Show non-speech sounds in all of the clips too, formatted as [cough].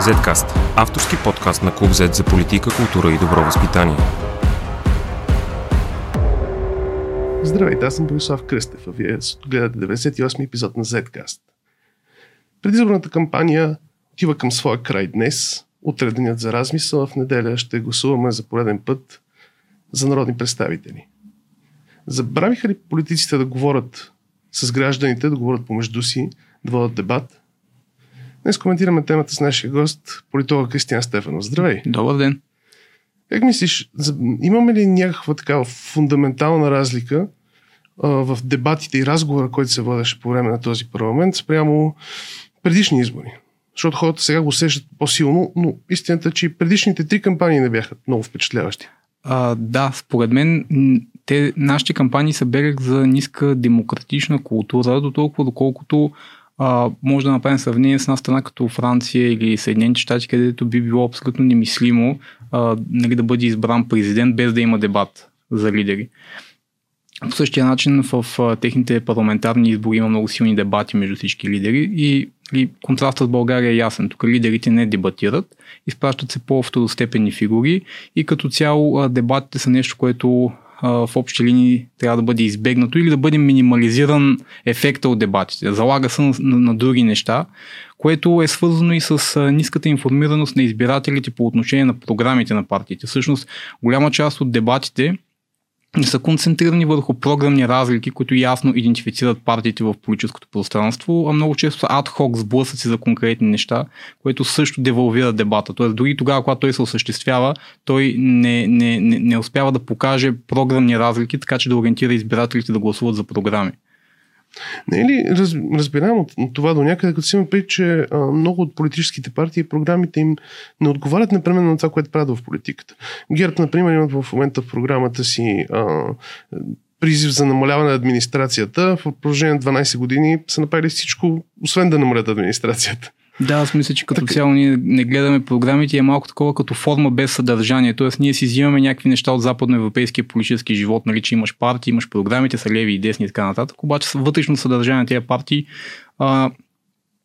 Zcast – авторски подкаст на Клуб Z за политика, култура и добро възпитание. Здравейте, аз съм Борислав Кръстев, а вие гледате 98 епизод на Zcast. Предизборната кампания отива към своя край днес. Утре денят за размисъл, в неделя ще гласуваме за пореден път за народни представители. Забравиха ли политиците да говорят с гражданите, да говорят помежду си, да водят дебат? Днес коментираме темата с нашия гост, политолога Кристиан Стефанов. Здравей! Добър ден! Как мислиш, имаме ли някаква такава фундаментална разлика а, в дебатите и разговора, който се водеше по време на този парламент, спрямо предишни избори? Защото хората сега го усещат по-силно, но истината е, че и предишните три кампании не бяха много впечатляващи. А, да, според мен те, нашите кампании са белег за ниска демократична култура, до толкова доколкото а, може да направим сравнение с една страна като Франция или Съединените щати, където би било абсолютно немислимо а, нали, да бъде избран президент без да има дебат за лидери. По същия начин в, в техните парламентарни избори има много силни дебати между всички лидери и, и контрастът с България е ясен. Тук лидерите не дебатират, изпращат се по-второстепенни фигури и като цяло дебатите са нещо, което в общи линии трябва да бъде избегнато или да бъде минимализиран ефекта от дебатите. Залага се на, на, на други неща, което е свързано и с ниската информираност на избирателите по отношение на програмите на партиите. Всъщност, голяма част от дебатите не са концентрирани върху програмни разлики, които ясно идентифицират партиите в политическото пространство, а много често са адхок сблъсъци за конкретни неща, което също девалвира дебата. Тоест, дори тогава, когато той се осъществява, той не, не, не, не успява да покаже програмни разлики, така че да ориентира избирателите да гласуват за програми. Не е ли раз, разбираем от това до някъде, като си има предвид, че а, много от политическите партии и програмите им не отговарят непременно на това, което правят в политиката. ГЕРБ, например, имат в момента в програмата си а, призив за намаляване на администрацията. В продължение на 12 години са направили всичко, освен да намалят администрацията. Да, аз мисля, че като така. цяло ние не гледаме програмите, е малко такова като форма без съдържание. Тоест ние си взимаме някакви неща от западноевропейския политически живот, нали, че имаш партии, имаш програмите, са леви и десни и така нататък. Обаче вътрешно съдържание на тези партии а,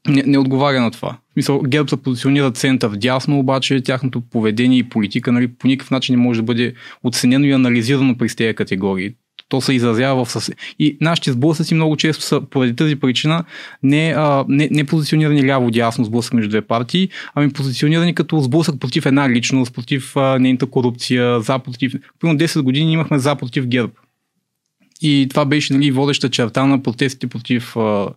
не, не отговаря на това. В смисъл, ГЕРБ се позиционира център дясно, обаче тяхното поведение и политика нали, по никакъв начин не може да бъде оценено и анализирано през тези категории то се изразява в със... И нашите сблъсъци много често са поради тази причина не, а, не, не позиционирани ляво-дясно сблъсък между две партии, ами позиционирани като сблъсък против една личност, против а, нейната корупция, за против... Примерно 10 години имахме за против ГЕРБ. И това беше нали, водеща черта на протестите против а,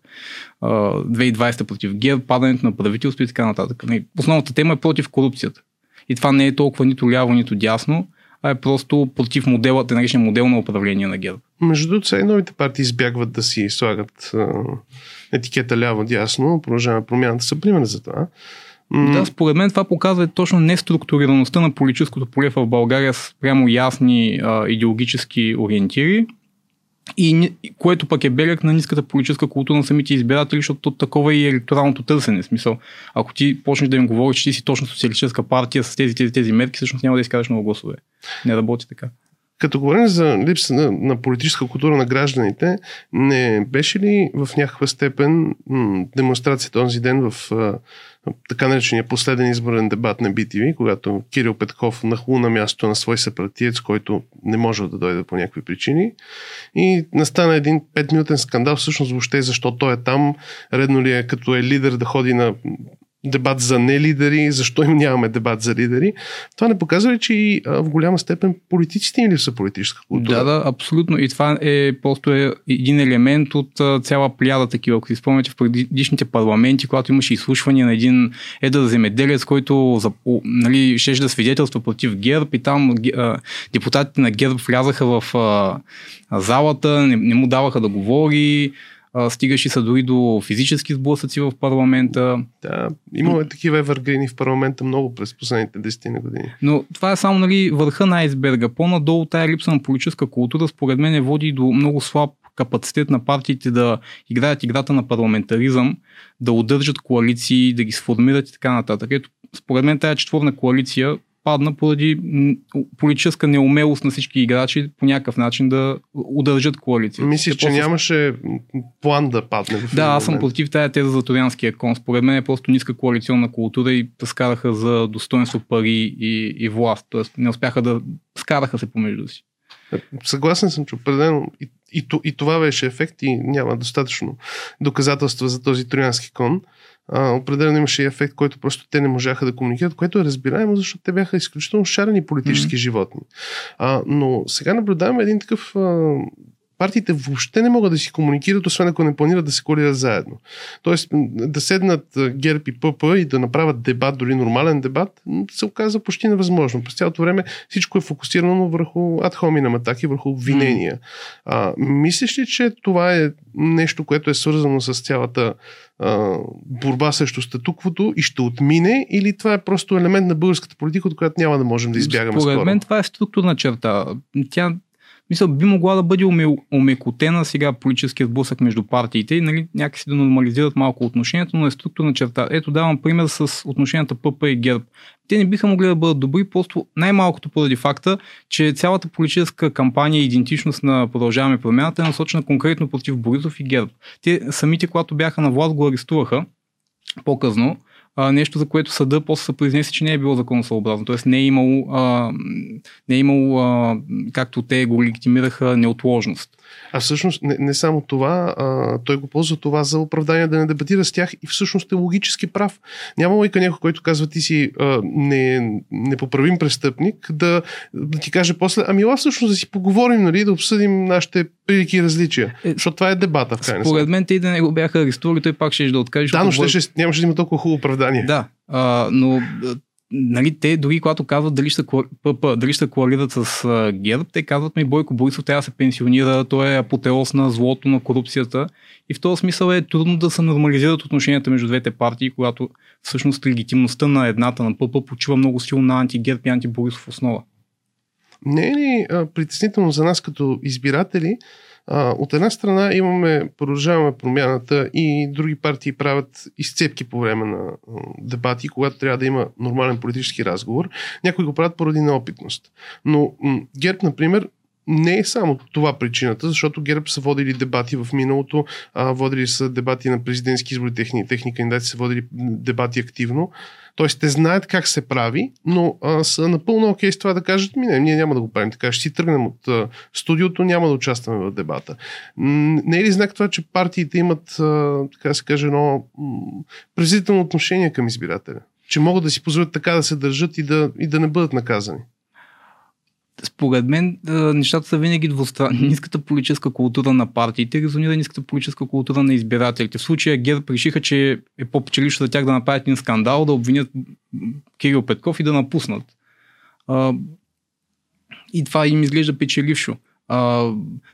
а, 2020 против ГЕРБ, падането на правителство и така нататък. Нали, основната тема е против корупцията. И това не е толкова нито ляво, нито дясно, а е просто против модела, да наречем модел на управление на ГЕРБ. Между другото, и новите партии избягват да си слагат а, етикета ляво-дясно, продължаваме промяната са пример за това. Да, според мен това показва точно неструктурираността на политическото поле в България с прямо ясни а, идеологически ориентири и което пък е белег на ниската политическа култура на самите избиратели, защото такова е и електоралното търсене. Смисъл, ако ти почнеш да им говориш, че ти си точно социалистическа партия с тези, тези, тези мерки, всъщност няма да изкажеш много гласове. Не работи така. Като говорим за липса на, на политическа култура на гражданите, не беше ли в някаква степен м- демонстрация този ден в а, така наречения последен изборен дебат на BTV, когато Кирил Петков нахлу на място на свой съпратиец, който не може да дойде по някакви причини. И настана един 5-минутен скандал, всъщност въобще защо той е там, редно ли е като е лидер да ходи на дебат за нелидери, защо им нямаме дебат за лидери. Това не показва ли, че и в голяма степен политиците им ли са политическа култура? Да, да, абсолютно. И това е просто е един елемент от цяла пляда такива. Ако си спомняте в предишните парламенти, когато имаше изслушване на един едър земеделец, който нали, щеше да свидетелства против ГЕРБ и там депутатите на ГЕРБ влязаха в залата, не му даваха да говори, стигаше се дори до физически сблъсъци в парламента. Да, имаме такива евъргрини в парламента много през последните 10 години. Но това е само нали, върха на айсберга. По-надолу тая липса на политическа култура според мен води до много слаб капацитет на партиите да играят играта на парламентаризъм, да удържат коалиции, да ги сформират и така нататък. Ето, според мен тая четворна коалиция падна поради политическа неумелост на всички играчи по някакъв начин да удържат коалиция. Мислиш, че после... нямаше план да падне в Да, аз съм против тая теза за Торианския кон. Според мен е просто ниска коалиционна култура и скараха за достоинство пари и, и власт. Тоест не успяха да скараха се помежду си. Съгласен съм, че определено и, и, и това беше ефект и няма достатъчно доказателства за този троянски кон а, определено имаше ефект, който просто те не можаха да комуникират, което е разбираемо, защото те бяха изключително шарени политически mm-hmm. животни. А, но сега наблюдаваме един такъв а, партиите въобще не могат да си комуникират, освен ако не планират да се коалират заедно. Тоест да седнат ГЕРБ и ПП и да направят дебат, дори нормален дебат, се оказа почти невъзможно. През цялото време всичко е фокусирано върху адхомина атаки, върху обвинения. Mm. А, мислиш ли, че това е нещо, което е свързано с цялата а, борба срещу статуквото и ще отмине или това е просто елемент на българската политика, от която няма да можем да избягаме Според скоро? мен това е структурна черта. Тя мисля, би могла да бъде умекотена сега политическият сблъсък между партиите и нали, някакси да нормализират малко отношението, но е структурна черта. Ето давам пример с отношенията ПП и ГЕРБ. Те не биха могли да бъдат добри, просто най-малкото поради факта, че цялата политическа кампания и идентичност на продължаваме промяната е насочена конкретно против Борисов и ГЕРБ. Те самите, когато бяха на власт, го арестуваха по-късно а, нещо, за което съда после се произнесе, че не е било законосъобразно. Тоест не е имало, а, не е имало а, както те го легитимираха, неотложност. А всъщност не, не само това, а, той го ползва това за оправдание да не дебатира с тях и всъщност е логически прав. Няма лойка някой, който казва ти си а, не, непоправим престъпник, да, да ти каже после, ами ела всъщност да си поговорим, нали, да обсъдим нашите прилики и различия. Е, защото това е дебата в крайна Според мен те и да не го бяха арестували, той пак ще да откаже. Да, но ще, ще, нямаше да има толкова хубаво оправдание. Да, а, но нали, те дори когато казват дали ще, ПП, дали ще коалират с а, ГЕРБ, те казват ми Бойко Борисов трябва да се пенсионира, той е апотеоз на злото, на корупцията. И в този смисъл е трудно да се нормализират отношенията между двете партии, когато всъщност легитимността на едната на ПП почива много силно на антигерб и антиборисов основа. Не е ли а, притеснително за нас като избиратели, а, от една страна имаме, продължаваме промяната и други партии правят изцепки по време на дебати, когато трябва да има нормален политически разговор. Някои го правят поради неопитност. Но м- ГЕРБ, например, не е само това причината, защото ГЕРБ са водили дебати в миналото, а, водили са дебати на президентски избори, техни, техни кандидати са водили дебати активно. Тоест, те знаят как се прави, но а, са напълно окей с това да кажат, ми не, ние няма да го правим така, ще си тръгнем от а, студиото, няма да участваме в дебата. Не е ли знак това, че партиите имат, а, така се каже, едно презрително отношение към избирателя? Че могат да си позволят така да се държат и да, и да не бъдат наказани? Според мен нещата са винаги двустранни. [laughs] Ниската политическа култура на партиите резонира ниската политическа култура на избирателите. В случая ГЕРБ решиха, че е по-печелившо за тях да направят един скандал, да обвинят Кирил Петков и да напуснат. И това им изглежда печелившо. А,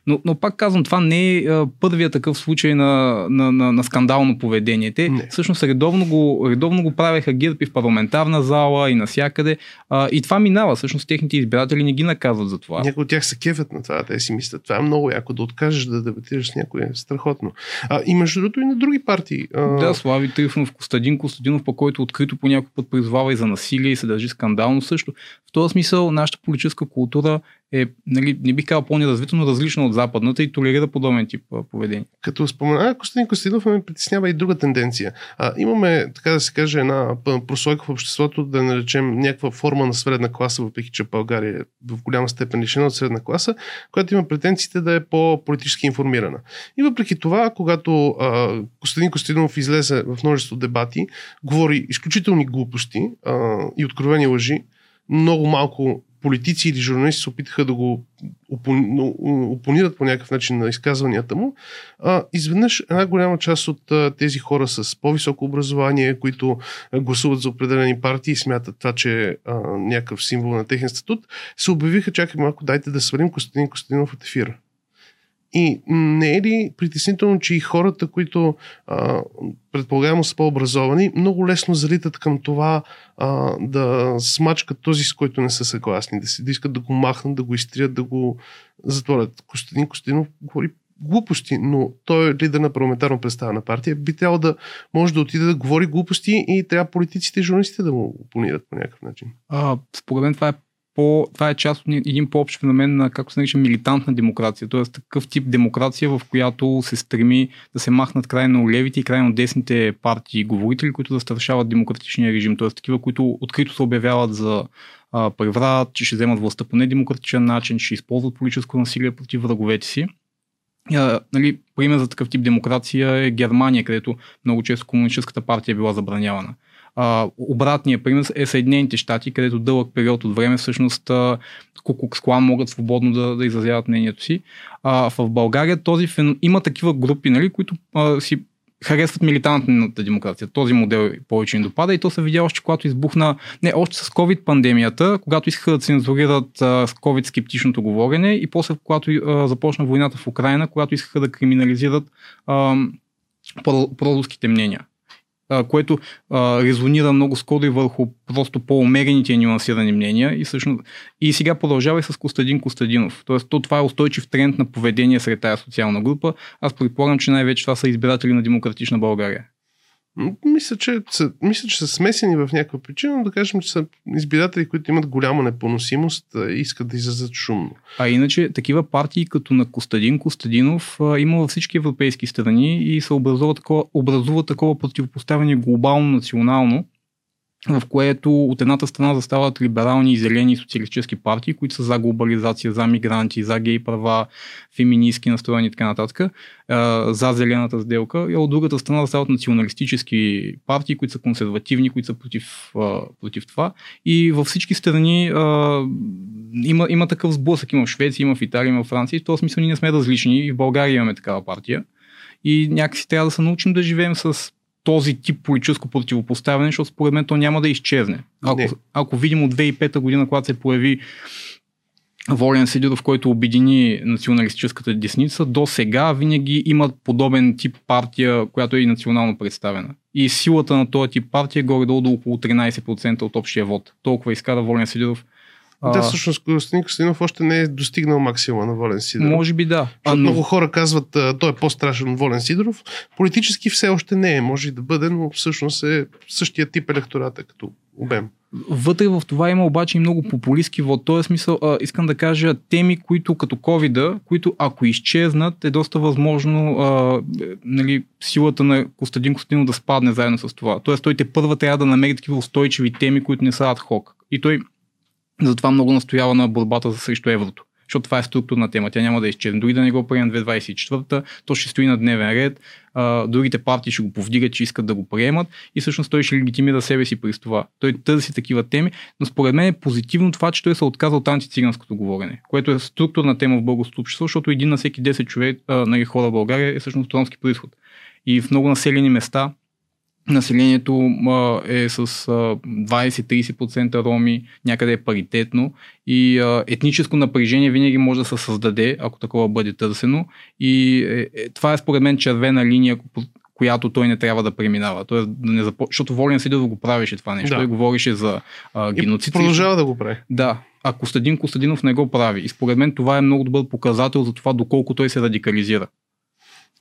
но, но пак казвам, това не е първият такъв случай на, на, на, на скандално поведение. Те не. всъщност редовно го, редовно го правеха ГЕРБ и в парламентарна зала и навсякъде. А, и това минава. Всъщност техните избиратели не ги наказват за това. Някои от тях се кефят на това. Те си мислят, това е много яко да откажеш да дебатираш с някой. Е страхотно. А, и между другото и на други партии. А... Да, Слави Трифонов, Костадин Костадинов, по който открито по някой път призвава и за насилие и се държи скандално също. В този смисъл нашата политическа култура е, нали, не бих казал по-неразвито, но различно от западната и толерира подобен тип а, поведение. Като спомена Костадин Костадинов, ме притеснява и друга тенденция. А, имаме, така да се каже, една прослойка в обществото, да наречем някаква форма на средна класа, въпреки че България е в голяма степен лишена от средна класа, която има претенциите да е по-политически информирана. И въпреки това, когато а, Костадин Костадинов излезе в множество дебати, говори изключителни глупости а, и откровени лъжи, много малко политици или журналисти се опитаха да го опонират по някакъв начин на изказванията му, изведнъж една голяма част от тези хора с по-високо образование, които гласуват за определени партии и смятат това, че е някакъв символ на техен статут, се обявиха, чакай малко, дайте да свалим Костадин Костадинов от ефира. И не е ли притеснително, че и хората, които а, предполагаемо са по-образовани, много лесно залитат към това а, да смачкат този, с който не са съгласни, да, си, да искат да го махнат, да го изтрият, да го затворят. Костадин Костадинов говори глупости, но той е лидер на парламентарно представена партия, би трябвало да може да отиде да говори глупости и трябва политиците и журналистите да му опонират по някакъв начин. А, според мен това е по, това е част от един по-общ феномен на, както се нарича, милитантна демокрация. Т.е. такъв тип демокрация, в която се стреми да се махнат крайно левите и крайно десните партии и говорители, които застрашават демократичния режим. Т.е. такива, които открито се обявяват за а, преврат, че ще вземат властта по недемократичен начин, ще използват политическо насилие против враговете си. А, нали, пример за такъв тип демокрация е Германия, където много често комунистическата партия е била забранявана. А, обратният пример е Съединените щати, където дълъг период от време всъщност Кукукс Клан могат свободно да, да изразяват мнението си. А, в България този фен... има такива групи, нали, които а, си харесват милитантната демокрация. Този модел повече ни допада и то се видя още когато избухна, не, още с COVID-пандемията, когато искаха да цензурират с COVID-скептичното говорене и после когато а, започна войната в Украина, когато искаха да криминализират а, проруските мнения което а, резонира много скоро и върху просто по-умерените нюансирани мнения. И, всъщност, и сега продължава и с Костадин Костадинов. Тоест, то, това е устойчив тренд на поведение сред тази социална група. Аз предполагам, че най-вече това са избиратели на Демократична България. Мисля че, са, мисля, че са смесени в някаква причина, но да кажем, че са избиратели, които имат голяма непоносимост и искат да излязат шумно. А иначе, такива партии като на Костадин Костадинов има във всички европейски страни и се образува такова, образува такова противопоставяне глобално, национално, в което от едната страна застават либерални и зелени социалистически партии, които са за глобализация, за мигранти, за гей права, феминистки настроени и така нататък, за зелената сделка, и от другата страна застават националистически партии, които са консервативни, които са против, против това. И във всички страни има, има такъв сблъсък. Има в Швеция, има в Италия, има в Франция. И в този смисъл ние не сме различни. И в България имаме такава партия. И някакси трябва да се научим да живеем с този тип политическо противопоставяне, защото според мен то няма да изчезне. Ако, ако видим от 2005 година, когато се появи Волен Сидоров, който обедини националистическата десница, до сега винаги имат подобен тип партия, която е и национално представена. И силата на този тип партия е горе-долу до около 13% от общия вод. Толкова изкара Волен Да, всъщност Костянин Костянинов още не е достигнал максимума на Волен Сидоров. Може би да. А, но... Много хора казват, той е по-страшен от Волен Сидоров. Политически все още не е, може и да бъде, но всъщност е същия тип електората като обем. Вътре в това има обаче и много популистски вод. Тоест, смисъл, а, искам да кажа теми, които като covid които ако изчезнат, е доста възможно а, нали, силата на Костадин Костадинов да спадне заедно с това. Тоест, той те първа трябва да намери такива устойчиви теми, които не са адхок. И той затова много настоява на борбата срещу еврото. Защото това е структурна тема. Тя няма да изчезне. Дори да не го приемем 2024-та, то ще стои на дневен ред. Другите партии ще го повдигат, че искат да го приемат и всъщност той ще легитимира себе си през това. Той търси такива теми, но според мен е позитивно това, че той се отказа от антициганското говорене, което е структурна тема в българското общество, защото един на всеки 10 човек, нали, хора в България е всъщност ромски происход. И в много населени места населението а, е с а, 20-30% роми, някъде е паритетно и а, етническо напрежение винаги може да се създаде, ако такова бъде търсено. И е, е, това е според мен червена линия, която той не трябва да преминава. Тоест, да не запо... Защото Волен Сидоров го правеше това нещо. Да. Той говореше за а, геноцид. И продължава да го прави. Да. А Костадин Костадинов не го прави. И според мен това е много добър показател за това доколко той се радикализира.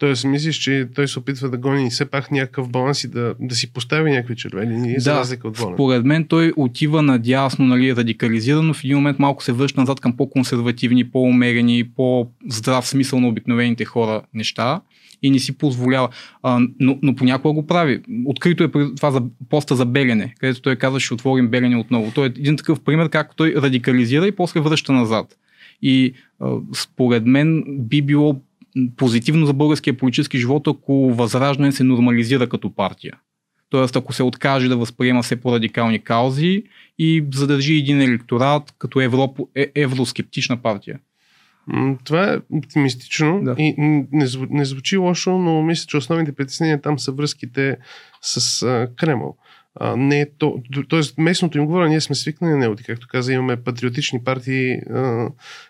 Тоест, мислиш, че той се опитва да гони все пак някакъв баланс и да, да си постави някакви червени линии, да, за разлика от Волен. Според мен той отива надясно, нали, радикализирано, в един момент малко се връща назад към по-консервативни, по-умерени, по-здрав смисъл на обикновените хора неща и не си позволява. А, но, но понякога го прави. Открито е това за поста за белене, където той казва, ще отворим белене отново. Той е един такъв пример, как той радикализира и после връща назад. И а, според мен би било позитивно за българския политически живот, ако Възраждане се нормализира като партия. Тоест, ако се откаже да възприема все по-радикални каузи и задържи един електорат като евро, е, евроскептична партия. Това е оптимистично да. и не, не звучи лошо, но мисля, че основните притеснения там са връзките с а, Кремъл. А, не е то, тоест местното им говоря, ние сме свикнали на него. Както каза, имаме патриотични партии а,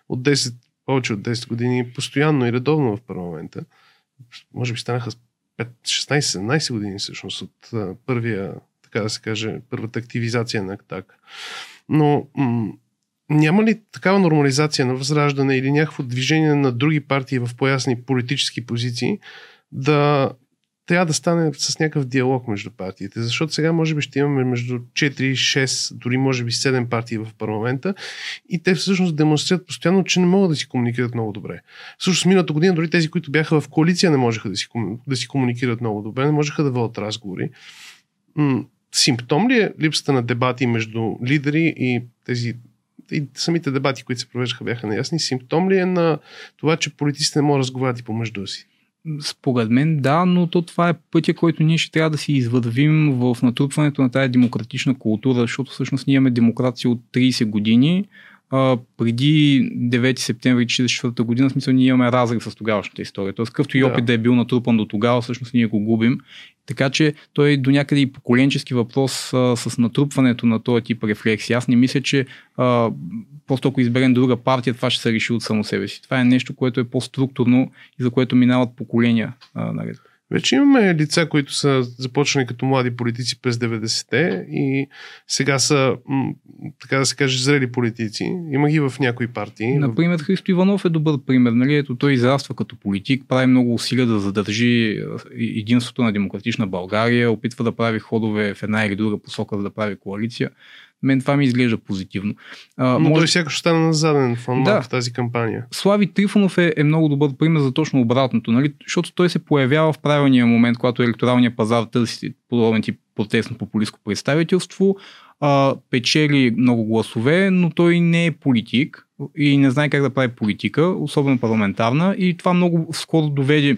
от 10 повече от 10 години, постоянно и редовно в парламента. Може би станаха 16-17 години всъщност от първия, така да се каже, първата активизация на АКТАК. Но м- няма ли такава нормализация на възраждане или някакво движение на други партии в поясни политически позиции да трябва да стане с някакъв диалог между партиите, защото сега може би ще имаме между 4, 6, дори може би 7 партии в парламента и те всъщност демонстрират постоянно, че не могат да си комуникират много добре. Всъщност миналата година дори тези, които бяха в коалиция, не можеха да си, да си комуникират много добре, не можеха да водят разговори. Симптом ли е липсата на дебати между лидери и тези и самите дебати, които се провеждаха, бяха неясни. Симптом ли е на това, че политиците не могат да разговарят и помежду си? Според мен да, но то това е пътя, който ние ще трябва да си извървим в натрупването на тази демократична култура, защото всъщност ние имаме демокрация от 30 години. А, преди 9 септември 1944 година, смисъл ние имаме разрив с тогавашната история. Тоест, какъвто и опит да. да е бил натрупан до тогава, всъщност ние го губим. Така че той до някъде и поколенчески въпрос а, с натрупването на този тип рефлекси. Аз не мисля, че а, просто ако изберем друга партия, това ще се реши от само себе си. Това е нещо, което е по-структурно и за което минават поколения а, наред. Вече имаме лица, които са започнали като млади политици през 90-те и сега са, така да се каже, зрели политици. Има ги в някои партии. Например, Христо Иванов е добър пример. Нали? Ето, той израства като политик, прави много усилия да задържи единството на демократична България, опитва да прави ходове в една или друга посока, за да прави коалиция мен това ми изглежда позитивно. А, Но може... той сякаш остана на заден фон да. в тази кампания. Слави Трифонов е, е много добър пример за точно обратното, нали? защото той се появява в правилния момент, когато електоралния пазар търси подобен тип протестно популистско представителство, а, печели много гласове, но той не е политик и не знае как да прави политика, особено парламентарна и това много скоро доведе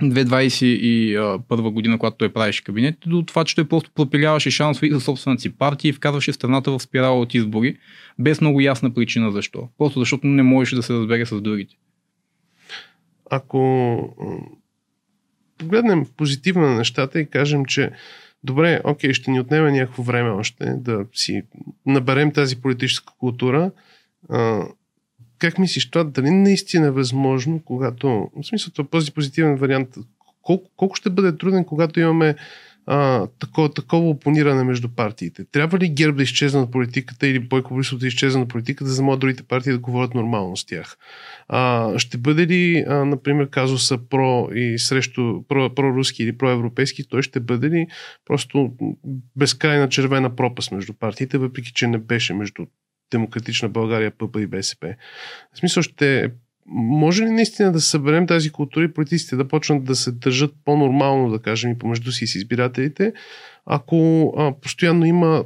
2021 година, когато той правеше кабинет, до това, че той просто пропиляваше шансове за собствената си партия и вкарваше страната в спирала от избори, без много ясна причина защо. Просто защото не можеше да се разбере с другите. Ако погледнем позитивно на нещата и кажем, че добре, окей, ще ни отнеме някакво време още да си наберем тази политическа култура, как мислиш това, дали наистина е възможно, когато, в смисъл, този позитивен вариант, колко, колко ще бъде труден, когато имаме а, такова, такова опониране между партиите? Трябва ли ГЕРБ да изчезне от политиката или Бойко Борисов да изчезне от политиката, за да могат другите партии да говорят нормално с тях? А, ще бъде ли, а, например, казуса про и срещу про, проруски или проевропейски, той ще бъде ли просто безкрайна червена пропаст между партиите, въпреки че не беше между Демократична България, ПП и БСП. В смисъл ще може ли наистина да съберем тази култура и политиците да почнат да се държат по-нормално, да кажем, и помежду си с избирателите, ако а, постоянно има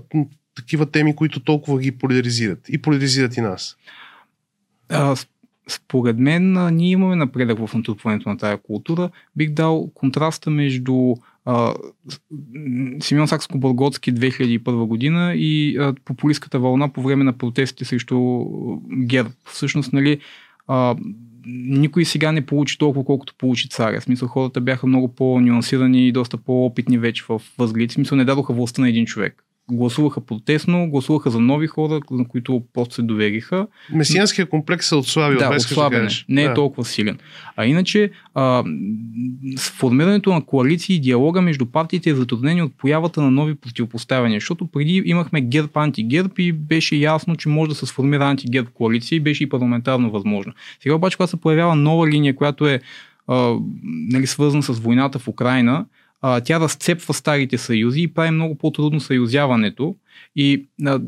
такива теми, които толкова ги поляризират и поляризират и нас? А, според мен ние имаме напредък в натрупването на тази култура. Бих дал контраста между Симеон Сакско-Бълготски 2001 година и популистската вълна по време на протестите срещу ГЕРБ. Всъщност, нали, а, никой сега не получи толкова, колкото получи царя. Смисъл, хората бяха много по-нюансирани и доста по-опитни вече в възгледи. В смисъл, не дадоха властта на един човек гласуваха протестно, гласуваха за нови хора, на които просто се довериха. Месианския комплекс се отслаби. Да, отслабене. Не е да. толкова силен. А иначе, а, сформирането на коалиции и диалога между партиите е затруднени от появата на нови противопоставяния, защото преди имахме ГЕРБ антигерб и беше ясно, че може да се сформира антигерб коалиция и беше и парламентарно възможно. Сега обаче, когато се появява нова линия, която е а, нали, свързана с войната в Украина, а, тя разцепва старите съюзи и прави много по-трудно съюзяването. И а,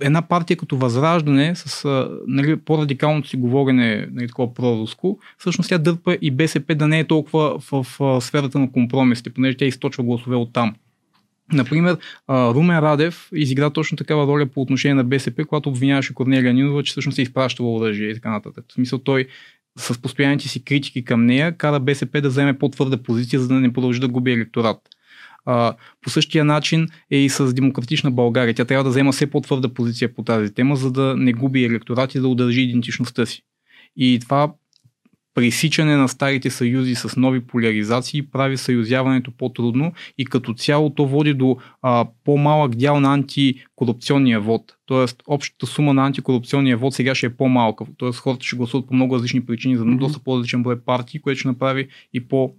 една партия като Възраждане с а, нали, по-радикалното си говорене нали, такова проруско, всъщност тя дърпа и БСП да не е толкова в, в, в сферата на компромисите, понеже тя източва гласове от там. Например, Румен Радев изигра точно такава роля по отношение на БСП, когато обвиняваше Корнелия Нинова, че всъщност се изпращала оръжие и така нататък. В смисъл той с постоянните си критики към нея, кара БСП да вземе по-твърда позиция, за да не продължи да губи електорат. А, по същия начин е и с Демократична България. Тя трябва да взема все по-твърда позиция по тази тема, за да не губи електорат и да удържи идентичността си. И това пресичане на старите съюзи с нови поляризации прави съюзяването по-трудно и като цяло то води до а, по-малък дял на антикорупционния вод. Тоест, общата сума на антикорупционния вод сега ще е по-малка. Тоест, хората ще гласуват по много различни причини за доста по-различен брой партии, което ще направи и по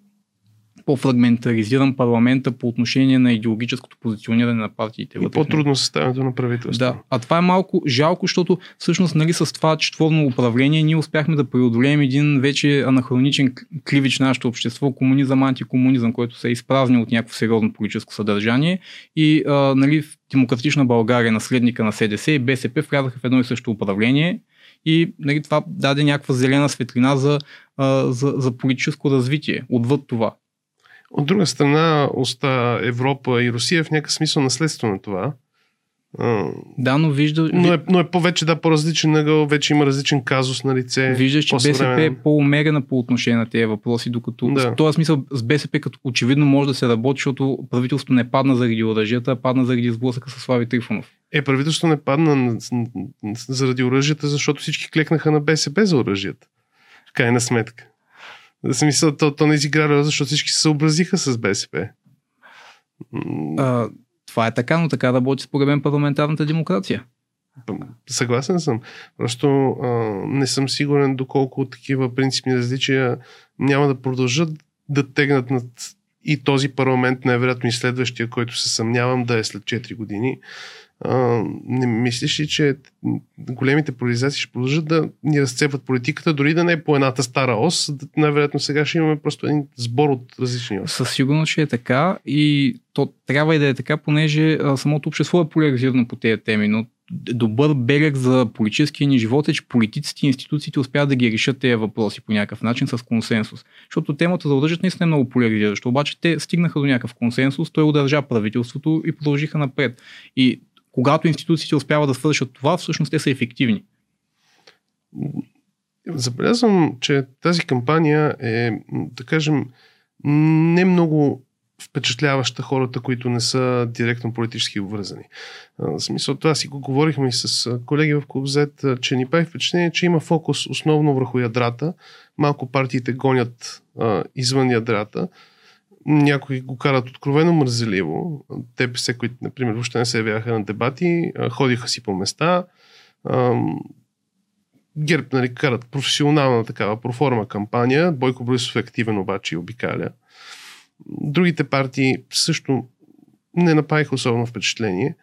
по-фрагментаризиран парламента по отношение на идеологическото позициониране на партиите. И по-трудно съставянето на правителство. Да, а това е малко жалко, защото всъщност нали, с това четворно управление ние успяхме да преодолеем един вече анахроничен кливич на нашето общество, комунизъм, антикомунизъм, който се е изпразнил от някакво сериозно политическо съдържание и а, нали, в демократична България, наследника на СДС и БСП влязаха в едно и също управление и нали, това даде някаква зелена светлина за, а, за, за политическо развитие, отвъд това. От друга страна, оста Европа и Русия в някакъв смисъл наследство на това. Да, но вижда... Но е, но е повече, да, по-различен ъгъл, вече има различен казус на лице. Виждаш, че БСП е по-умерена по отношение на тези въпроси, докато да. в този смисъл с БСП като очевидно може да се работи, защото правителството не падна заради оръжията, а падна заради сблъсъка с Слави Трифонов. Е, правителството не падна заради оръжията, защото всички клекнаха на БСП за оръжията. В крайна сметка. За смисъл, то, то не изигра защото всички се съобразиха с БСП. А, това е така, но така работи според мен парламентарната демокрация. Съгласен съм. Просто а, не съм сигурен доколко такива принципни различия няма да продължат да тегнат над и този парламент, най-вероятно и следващия, който се съмнявам да е след 4 години, не мислиш ли, че големите поляризации ще продължат да ни разцепват политиката, дори да не е по едната стара ос, най-вероятно сега ще имаме просто един сбор от различни оси. Със сигурност ще е така и то трябва и да е така, понеже самото общество е поляризирано по тези теми, но добър белег за политическия ни живот е, че политиците и институциите успяват да ги решат тези въпроси по някакъв начин с консенсус. Защото темата за удържат наистина е много поляризираща, обаче те стигнаха до някакъв консенсус, той удържа правителството и продължиха напред. И когато институциите успяват да свършат това, всъщност те са ефективни. Забелязвам, че тази кампания е, да кажем, не много впечатляваща хората, които не са директно политически обвързани. В смисъл това си го говорихме и с колеги в Клуб Z, че ни прави впечатление, че има фокус основно върху ядрата. Малко партиите гонят а, извън ядрата някои го карат откровено мързеливо. ДПС, които, например, въобще не се явяха на дебати, ходиха си по места. ГЕРБ нали, карат професионална такава проформа кампания. Бойко Борисов е активен обаче и обикаля. Другите партии също не направиха особено впечатление.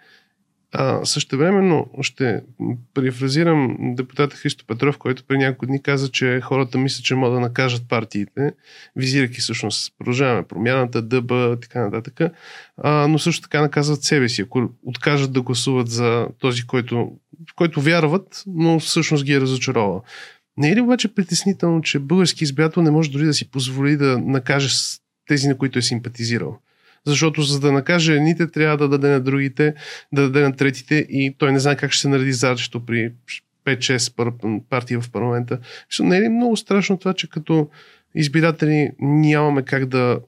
А, същевременно ще префразирам депутата Христо Петров, който при няколко дни каза, че хората мислят, че могат да накажат партиите, визирайки всъщност продължаваме промяната, дъба, така нататък, а, но също така наказват себе си, ако откажат да гласуват за този, който, в който вярват, но всъщност ги е разочаровал. Не е ли обаче притеснително, че български избирател не може дори да си позволи да накаже тези, на които е симпатизирал? Защото за да накаже едните, трябва да даде на другите, да даде на третите и той не знае как ще се нареди задачето при 5-6 партии в парламента. Не е ли много страшно това, че като избиратели нямаме как да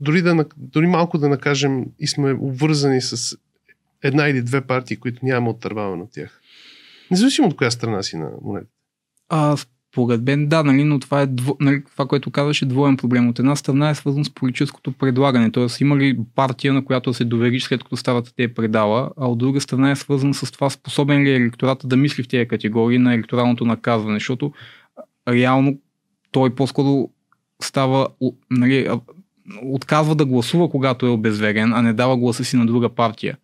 дори, да, дори малко да накажем и сме обвързани с една или две партии, които нямаме отърваване от тях. Независимо от коя страна си на монетата. А, според мен да, нали, но това е дво, нали, това, което казваше двоен проблем. От една страна е свързан с политическото предлагане, т.е. има ли партия, на която се довериш след като ставата те е предала, а от друга страна е свързан с това способен ли е електората да мисли в тези категории на електоралното наказване, защото реално той по-скоро става, нали, отказва да гласува, когато е обезверен, а не дава гласа си на друга партия.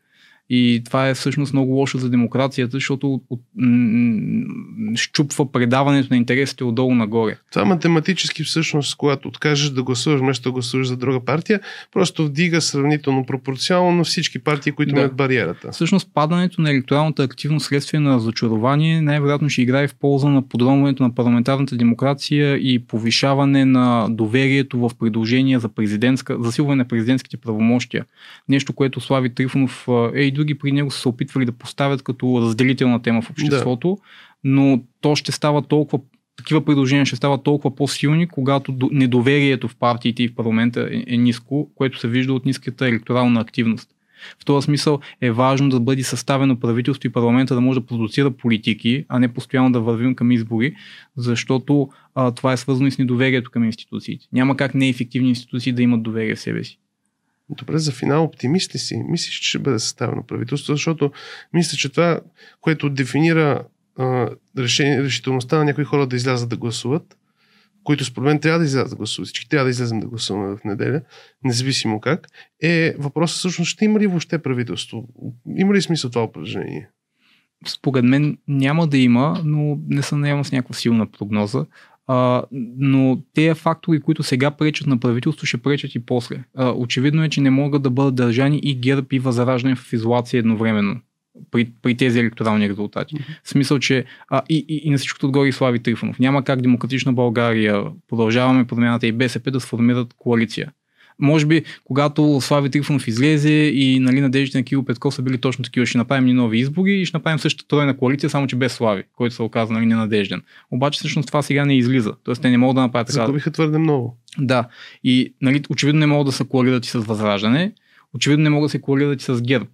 И това е всъщност много лошо за демокрацията, защото от, м- щупва предаването на интересите отдолу нагоре. Това математически всъщност, когато откажеш да гласуваш, вместо да гласуваш за друга партия, просто вдига сравнително пропорционално на всички партии, които да. имат бариерата. Всъщност падането на електоралната активност следствие на разочарование най-вероятно ще играе в полза на подробването на парламентарната демокрация и повишаване на доверието в предложения за президентска, засилване на президентските правомощия. Нещо, което Слави Трифонов е други при него са се опитвали да поставят като разделителна тема в обществото, да. но то ще става толкова такива предложения ще стават толкова по-силни, когато недоверието в партиите и в парламента е, е ниско, което се вижда от ниската електорална активност. В този смисъл е важно да бъде съставено правителство и парламента да може да продуцира политики, а не постоянно да вървим към избори, защото а, това е свързано и с недоверието към институциите. Няма как неефективни институции да имат доверие в себе си. Добре, за финал оптимист ли си? Мислиш, че ще бъде съставено правителство, защото мисля, че това, което дефинира а, решение, решителността на някои хора да излязат да гласуват, които според мен трябва да излязат да гласуват, всички трябва да излезем да гласуваме в неделя, независимо как, е въпросът всъщност ще има ли въобще правителство? Има ли смисъл това упражнение? Според мен няма да има, но не съм наявам с някаква силна прогноза. А, но тези фактори, които сега пречат на правителство, ще пречат и после. А, очевидно е, че не могат да бъдат държани и ГЕРБ и възраждане в изолация едновременно при, при тези електорални резултати. В смисъл, че а, и, и, и на всичкото отгоре и Слави Трифонов. Няма как Демократична България, продължаваме промяната и БСП да сформират коалиция. Може би, когато Слави Трифонов излезе и нали, надеждите на Киро Петков са били точно такива, ще направим ни нови избори и ще направим същата тройна коалиция, само че без Слави, който се оказа нали, ненадежден. Обаче всъщност това сега не излиза. Тоест те не могат да направят така. Загубиха твърде много. Да. И нали, очевидно не могат да се коалират и с Възраждане, очевидно не могат да се коалират и с ГЕРБ.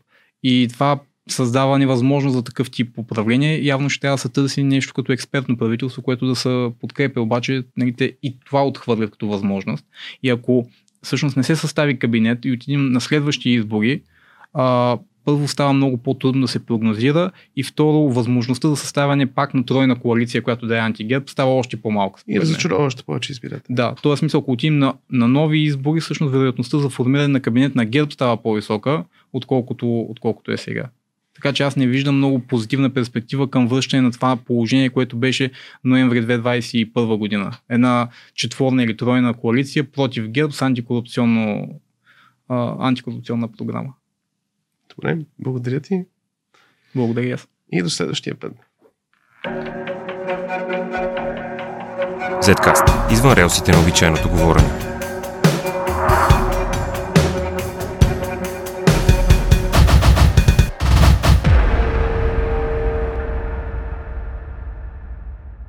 И това създава невъзможност за такъв тип управление. Явно ще трябва да се търси нещо като експертно правителство, което да се подкрепя, обаче нали, те и това отхвърлят като възможност. И ако всъщност не се състави кабинет и отидем на следващи избори, а, първо става много по-трудно да се прогнозира и второ, възможността за съставяне пак на тройна коалиция, която да е антигерб, става още по-малка. И да зачарова още повече избиратели. Да, в този смисъл, ако отидем на, на нови избори, всъщност вероятността за формиране на кабинет на герб става по-висока, отколкото, отколкото е сега. Така че аз не виждам много позитивна перспектива към връщане на това положение, което беше ноември 2021 година. Една четворна или тройна коалиция против ГЕРБ с антикорупционно, а, антикорупционна програма. Добре, благодаря ти. Благодаря аз. И до следващия път. Zcast. Извън релсите на обичайното говорене.